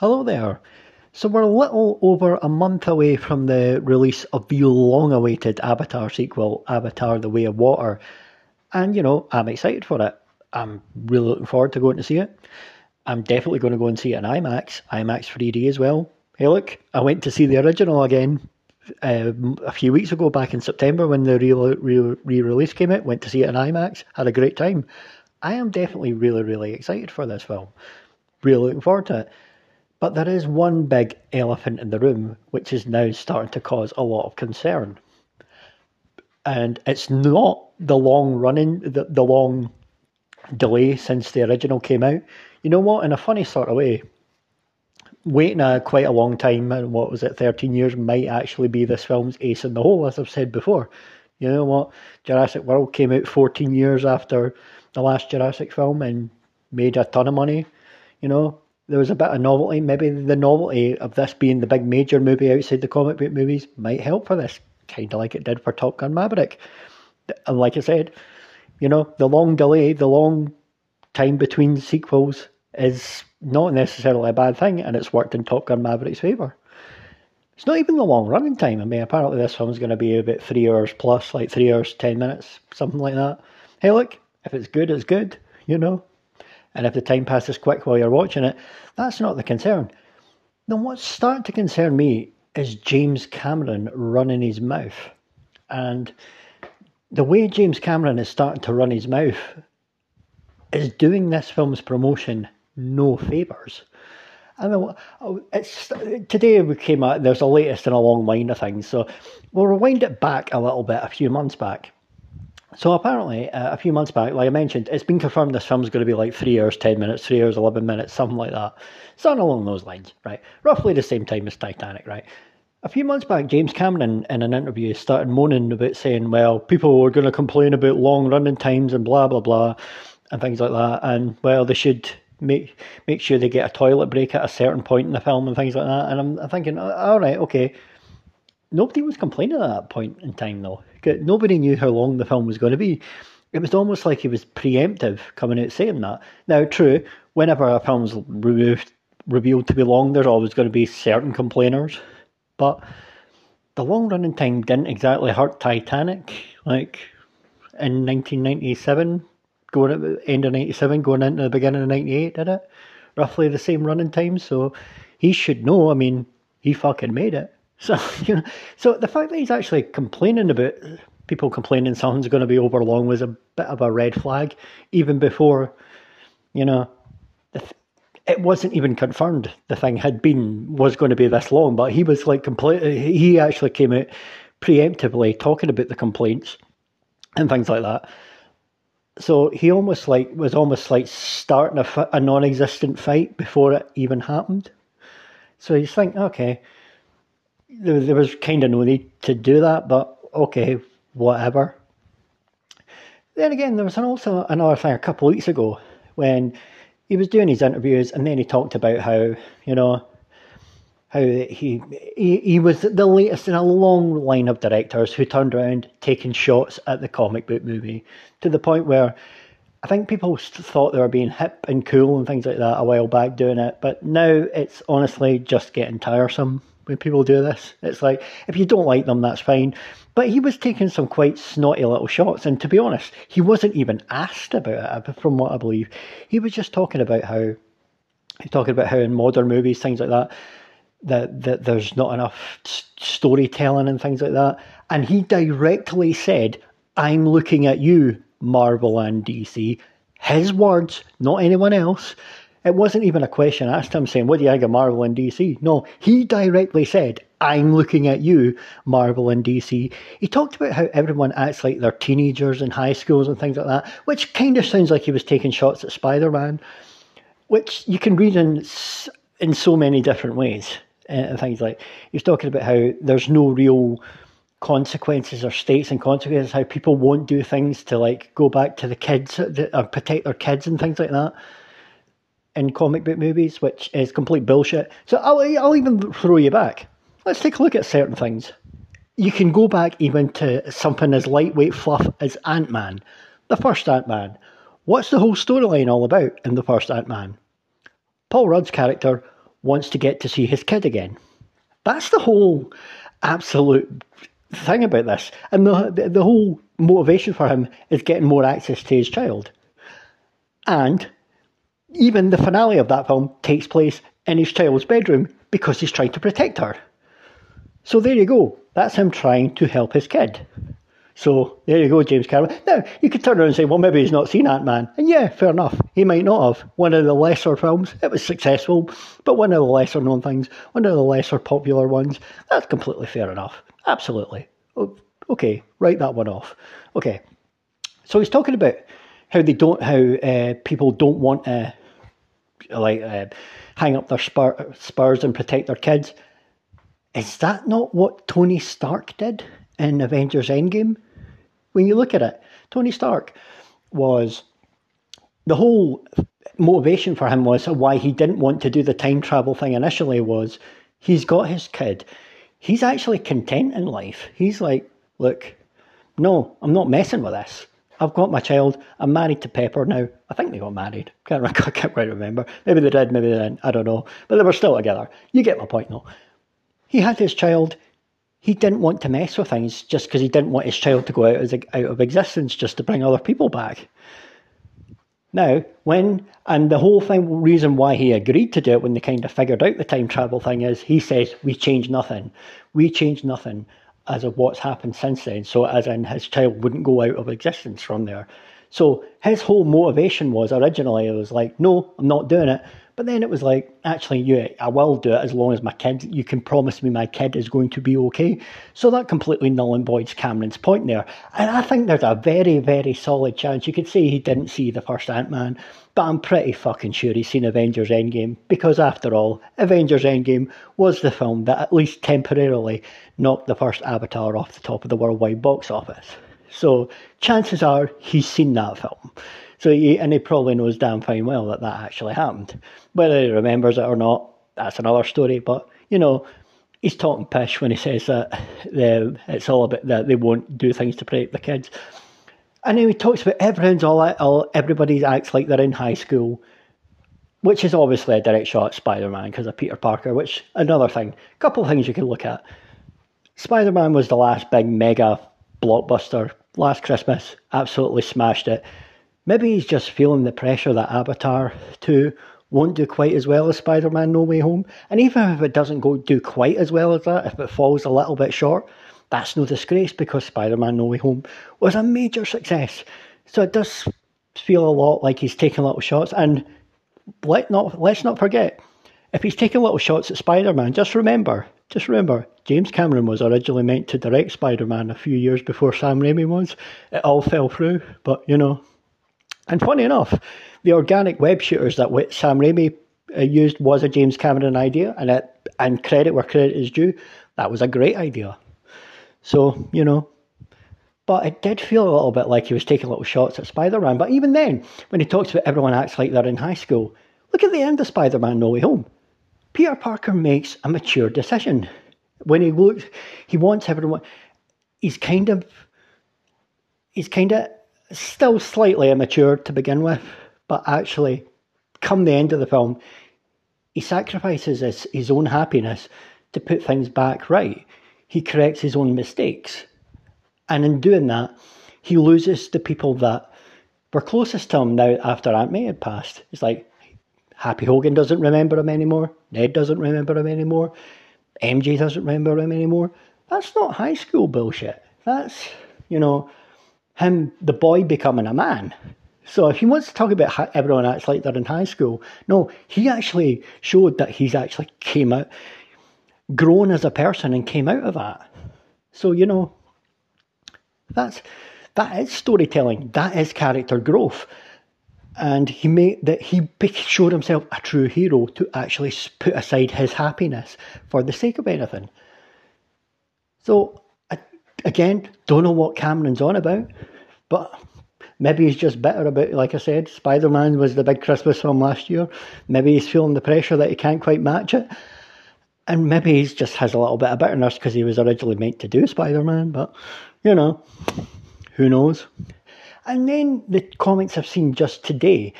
Hello there. So we're a little over a month away from the release of the long-awaited Avatar sequel, Avatar: The Way of Water. And, you know, I'm excited for it. I'm really looking forward to going to see it. I'm definitely going to go and see it in IMAX, IMAX 3D as well. Hey, look, I went to see the original again um, a few weeks ago, back in September, when the re release came out. Went to see it in IMAX, had a great time. I am definitely really, really excited for this film. Really looking forward to it. But there is one big elephant in the room which is now starting to cause a lot of concern. And it's not the long running, the, the long delay since the original came out. You know what? In a funny sort of way, waiting a quite a long time, and what was it, 13 years, might actually be this film's ace in the hole, as I've said before. You know what? Jurassic World came out 14 years after the last Jurassic film and made a ton of money. You know, there was a bit of novelty. Maybe the novelty of this being the big major movie outside the comic book movies might help for this, kind of like it did for Top Gun Maverick. And like I said, you know, the long delay, the long time between sequels is not necessarily a bad thing, and it's worked in Top Gun Maverick's favour. It's not even the long running time. I mean, apparently this film's going to be about three hours plus, like three hours, ten minutes, something like that. Hey, look, if it's good, it's good, you know. And if the time passes quick while you're watching it, that's not the concern. Then what's starting to concern me is James Cameron running his mouth. And the way James Cameron is starting to run his mouth is doing this film's promotion no favours. I mean, oh, it's today we came out. There's a latest in a long line of things, so we'll rewind it back a little bit, a few months back. So apparently, uh, a few months back, like I mentioned, it's been confirmed this film's going to be like three hours, ten minutes, three hours, eleven minutes, something like that. Something along those lines, right? Roughly the same time as Titanic, right? A few months back, James Cameron, in an interview, started moaning about saying, well, people were going to complain about long running times and blah, blah, blah, and things like that. And, well, they should make make sure they get a toilet break at a certain point in the film and things like that. And I'm, I'm thinking, all right, okay. Nobody was complaining at that point in time, though. Nobody knew how long the film was going to be. It was almost like he was preemptive coming out saying that. Now, true, whenever a film's removed, revealed to be long, there's always going to be certain complainers. But the long running time didn't exactly hurt Titanic. Like in 1997, going at the end of 97, going into the beginning of 98, did it? Roughly the same running time. So he should know. I mean, he fucking made it. So you know, so the fact that he's actually complaining about people complaining something's going to be over long was a bit of a red flag, even before, you know, it wasn't even confirmed the thing had been was going to be this long. But he was like complete. He actually came out preemptively talking about the complaints and things like that. So he almost like was almost like starting a, a non-existent fight before it even happened. So you think, okay, there, there was kind of no need to do that, but okay, whatever. Then again, there was also another thing a couple of weeks ago when he was doing his interviews, and then he talked about how you know how he he, he was the latest in a long line of directors who turned around taking shots at the comic book movie to the point where I think people thought they were being hip and cool and things like that a while back doing it, but now it's honestly just getting tiresome when people do this. It's like, if you don't like them, that's fine. But he was taking some quite snotty little shots, and to be honest, he wasn't even asked about it, from what I believe. He was just talking about how, he's talking about how in modern movies, things like that, that, that there's not enough storytelling and things like that. And he directly said, I'm looking at you, Marvel and DC. His words, not anyone else. It wasn't even a question asked him saying, What do you think of Marvel and DC? No, he directly said, I'm looking at you, Marvel and DC. He talked about how everyone acts like they're teenagers in high schools and things like that, which kind of sounds like he was taking shots at Spider Man, which you can read in, in so many different ways. Uh, and things like he was talking about how there's no real consequences or states and consequences, how people won't do things to like go back to the kids or protect their kids and things like that in comic book movies, which is complete bullshit. So I'll, I'll even throw you back. Let's take a look at certain things. You can go back even to something as lightweight fluff as Ant Man, the first Ant Man. What's the whole storyline all about in the first Ant Man? Paul Rudd's character wants to get to see his kid again. That's the whole absolute thing about this. And the, the, the whole motivation for him is getting more access to his child. And even the finale of that film takes place in his child's bedroom because he's trying to protect her. So there you go. That's him trying to help his kid. So there you go, James Cameron. Now, you could turn around and say, well, maybe he's not seen Ant Man. And yeah, fair enough. He might not have. One of the lesser films. It was successful, but one of the lesser known things, one of the lesser popular ones. That's completely fair enough. Absolutely. Okay, write that one off. Okay. So he's talking about how they don't, how uh, people don't want to, like, uh, hang up their spur, spurs and protect their kids. Is that not what Tony Stark did in Avengers Endgame? When you look at it, Tony Stark was the whole motivation for him was why he didn't want to do the time travel thing initially was he's got his kid. He's actually content in life. He's like, look, no, I'm not messing with this. I've got my child. I'm married to Pepper now. I think they got married. Can't, I can't quite remember. Maybe they did, maybe they didn't. I don't know. But they were still together. You get my point, though. He had his child he didn't want to mess with things just because he didn't want his child to go out, as, out of existence just to bring other people back. Now, when, and the whole thing, reason why he agreed to do it when they kind of figured out the time travel thing is he says, We change nothing. We change nothing as of what's happened since then. So, as in his child wouldn't go out of existence from there. So, his whole motivation was originally, it was like, No, I'm not doing it. But then it was like, actually, yeah, I will do it as long as my kid, you can promise me my kid is going to be okay. So that completely null and voids Cameron's point there. And I think there's a very, very solid chance. You could say he didn't see the first Ant Man, but I'm pretty fucking sure he's seen Avengers Endgame because, after all, Avengers Endgame was the film that at least temporarily knocked the first Avatar off the top of the worldwide box office. So chances are he's seen that film. So he, and he probably knows damn fine well that that actually happened. Whether he remembers it or not, that's another story. But you know, he's talking pish when he says that it's all about that they won't do things to protect the kids. And then he talks about everyone's all, all everybody acts like they're in high school, which is obviously a direct shot at Spider Man because of Peter Parker. Which another thing, a couple of things you can look at. Spider Man was the last big mega blockbuster last Christmas. Absolutely smashed it. Maybe he's just feeling the pressure that Avatar 2 won't do quite as well as Spider Man No Way Home. And even if it doesn't go do quite as well as that, if it falls a little bit short, that's no disgrace because Spider Man No Way Home was a major success. So it does feel a lot like he's taking little shots. And let not let's not forget, if he's taking little shots at Spider Man, just remember, just remember, James Cameron was originally meant to direct Spider Man a few years before Sam Raimi was. It all fell through, but you know, and funny enough, the organic web shooters that Sam Raimi uh, used was a James Cameron idea, and it, and credit where credit is due, that was a great idea. So you know, but it did feel a little bit like he was taking little shots at Spider-Man. But even then, when he talks about everyone acts like they're in high school, look at the end of Spider-Man: No Way Home. Peter Parker makes a mature decision when he looks. He wants everyone. He's kind of. He's kind of still slightly immature to begin with, but actually, come the end of the film, he sacrifices his, his own happiness to put things back right. He corrects his own mistakes. And in doing that, he loses the people that were closest to him now after Aunt May had passed. It's like Happy Hogan doesn't remember him anymore. Ned doesn't remember him anymore. MJ doesn't remember him anymore. That's not high school bullshit. That's, you know, him, the boy, becoming a man. So if he wants to talk about how everyone acts like they're in high school, no, he actually showed that he's actually came out, grown as a person and came out of that. So, you know, that's, that is storytelling. That is character growth. And he made that he showed himself a true hero to actually put aside his happiness for the sake of anything. So again, don't know what Cameron's on about, but maybe he's just bitter about, like I said, Spider Man was the big Christmas film last year. Maybe he's feeling the pressure that he can't quite match it. And maybe he just has a little bit of bitterness because he was originally meant to do Spider Man, but you know, who knows? And then the comments I've seen just today.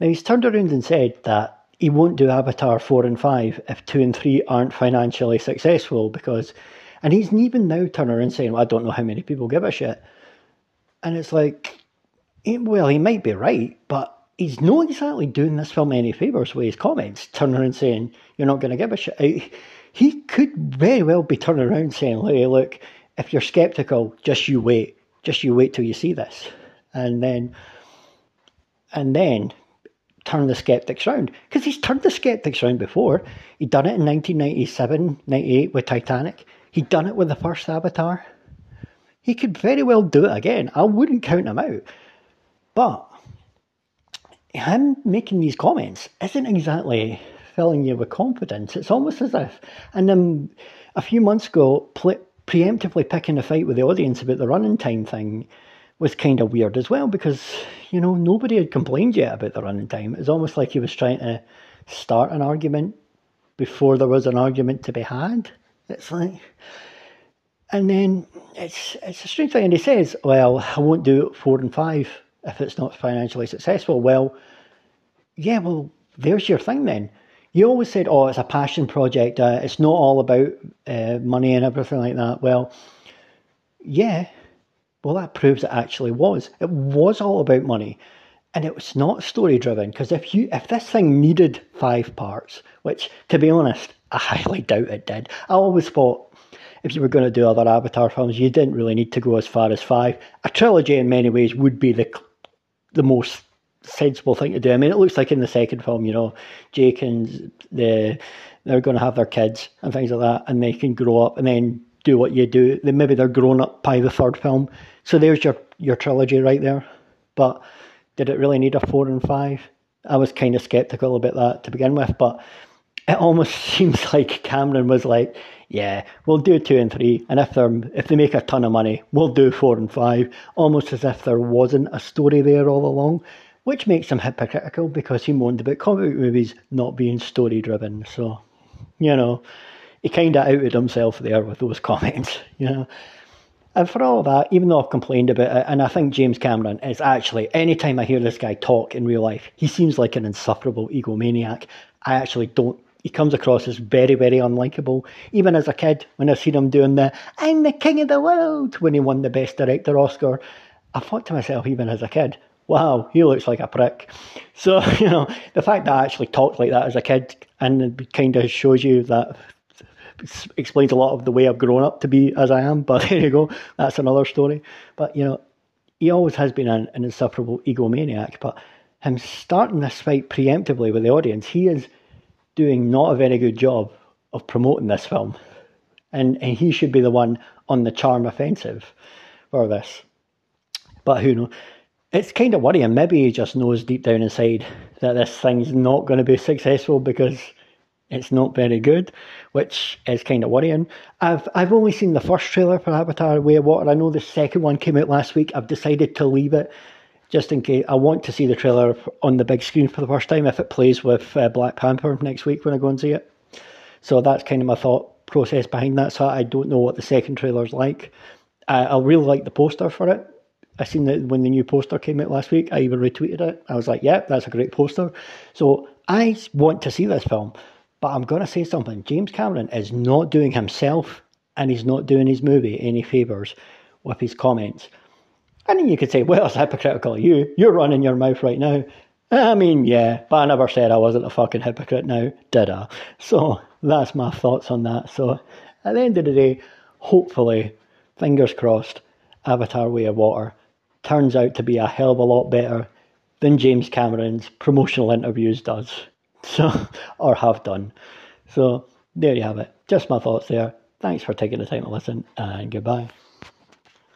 Now he's turned around and said that he won't do Avatar 4 and 5 if 2 and 3 aren't financially successful because, and he's even now turning around saying, well, I don't know how many people give a shit. And it's like, eh, well, he might be right, but he's not exactly doing this film any favours with his comments, turning around saying, you're not going to give a shit. He could very well be turning around saying, hey, look, if you're sceptical, just you wait. Just you wait till you see this. And then, and then turn the skeptics round. Because he's turned the skeptics round before. He'd done it in 1997, 98 with Titanic. He'd done it with the first Avatar. He could very well do it again. I wouldn't count him out. But him making these comments isn't exactly filling you with confidence. It's almost as if, and then a few months ago, pre- preemptively picking a fight with the audience about the running time thing was kind of weird as well because you know nobody had complained yet about the running time. It was almost like he was trying to start an argument before there was an argument to be had. It's like, and then it's it's a strange thing. And he says, "Well, I won't do four and five if it's not financially successful." Well, yeah, well, there's your thing then. You always said, "Oh, it's a passion project. Uh, it's not all about uh, money and everything like that." Well, yeah, well, that proves it actually was. It was all about money. And it was not story driven because if you if this thing needed five parts, which to be honest, I highly doubt it did. I always thought if you were going to do other Avatar films, you didn't really need to go as far as five. A trilogy, in many ways, would be the the most sensible thing to do. I mean, it looks like in the second film, you know, Jake and the they're going to have their kids and things like that, and they can grow up, and then do what you do. Then maybe they're grown up by the third film. So there's your your trilogy right there. But did it really need a four and five? I was kind of skeptical about that to begin with, but it almost seems like Cameron was like, "Yeah, we'll do two and three, and if they if they make a ton of money, we'll do four and five. Almost as if there wasn't a story there all along, which makes him hypocritical because he moaned about comic movies not being story driven. So, you know, he kind of outed himself there with those comments, you know. And for all that, even though I've complained about it, and I think James Cameron is actually, anytime I hear this guy talk in real life, he seems like an insufferable egomaniac. I actually don't, he comes across as very, very unlikable. Even as a kid, when I seen him doing the, I'm the king of the world, when he won the Best Director Oscar, I thought to myself, even as a kid, wow, he looks like a prick. So, you know, the fact that I actually talked like that as a kid and it kind of shows you that explains a lot of the way I've grown up to be as I am. But there you go, that's another story. But you know, he always has been an, an insufferable egomaniac. But him starting this fight preemptively with the audience, he is doing not a very good job of promoting this film, and and he should be the one on the charm offensive for this. But who knows? It's kind of worrying. Maybe he just knows deep down inside that this thing's not going to be successful because it's not very good, which is kind of worrying. I've I've only seen the first trailer for Avatar: Way of Water. I know the second one came out last week. I've decided to leave it just in case. I want to see the trailer on the big screen for the first time if it plays with uh, Black Panther next week when I go and see it. So that's kind of my thought process behind that. So I don't know what the second trailer's like. I, I really like the poster for it. I seen that when the new poster came out last week. I even retweeted it. I was like, "Yeah, that's a great poster." So I want to see this film. But I'm going to say something. James Cameron is not doing himself and he's not doing his movie any favours with his comments. And then you could say, well, it's hypocritical of you. You're running your mouth right now. I mean, yeah, but I never said I wasn't a fucking hypocrite now, did I? So that's my thoughts on that. So at the end of the day, hopefully, fingers crossed, Avatar Way of Water turns out to be a hell of a lot better than James Cameron's promotional interviews does. So, or have done. So, there you have it. Just my thoughts there. Thanks for taking the time to listen, and goodbye.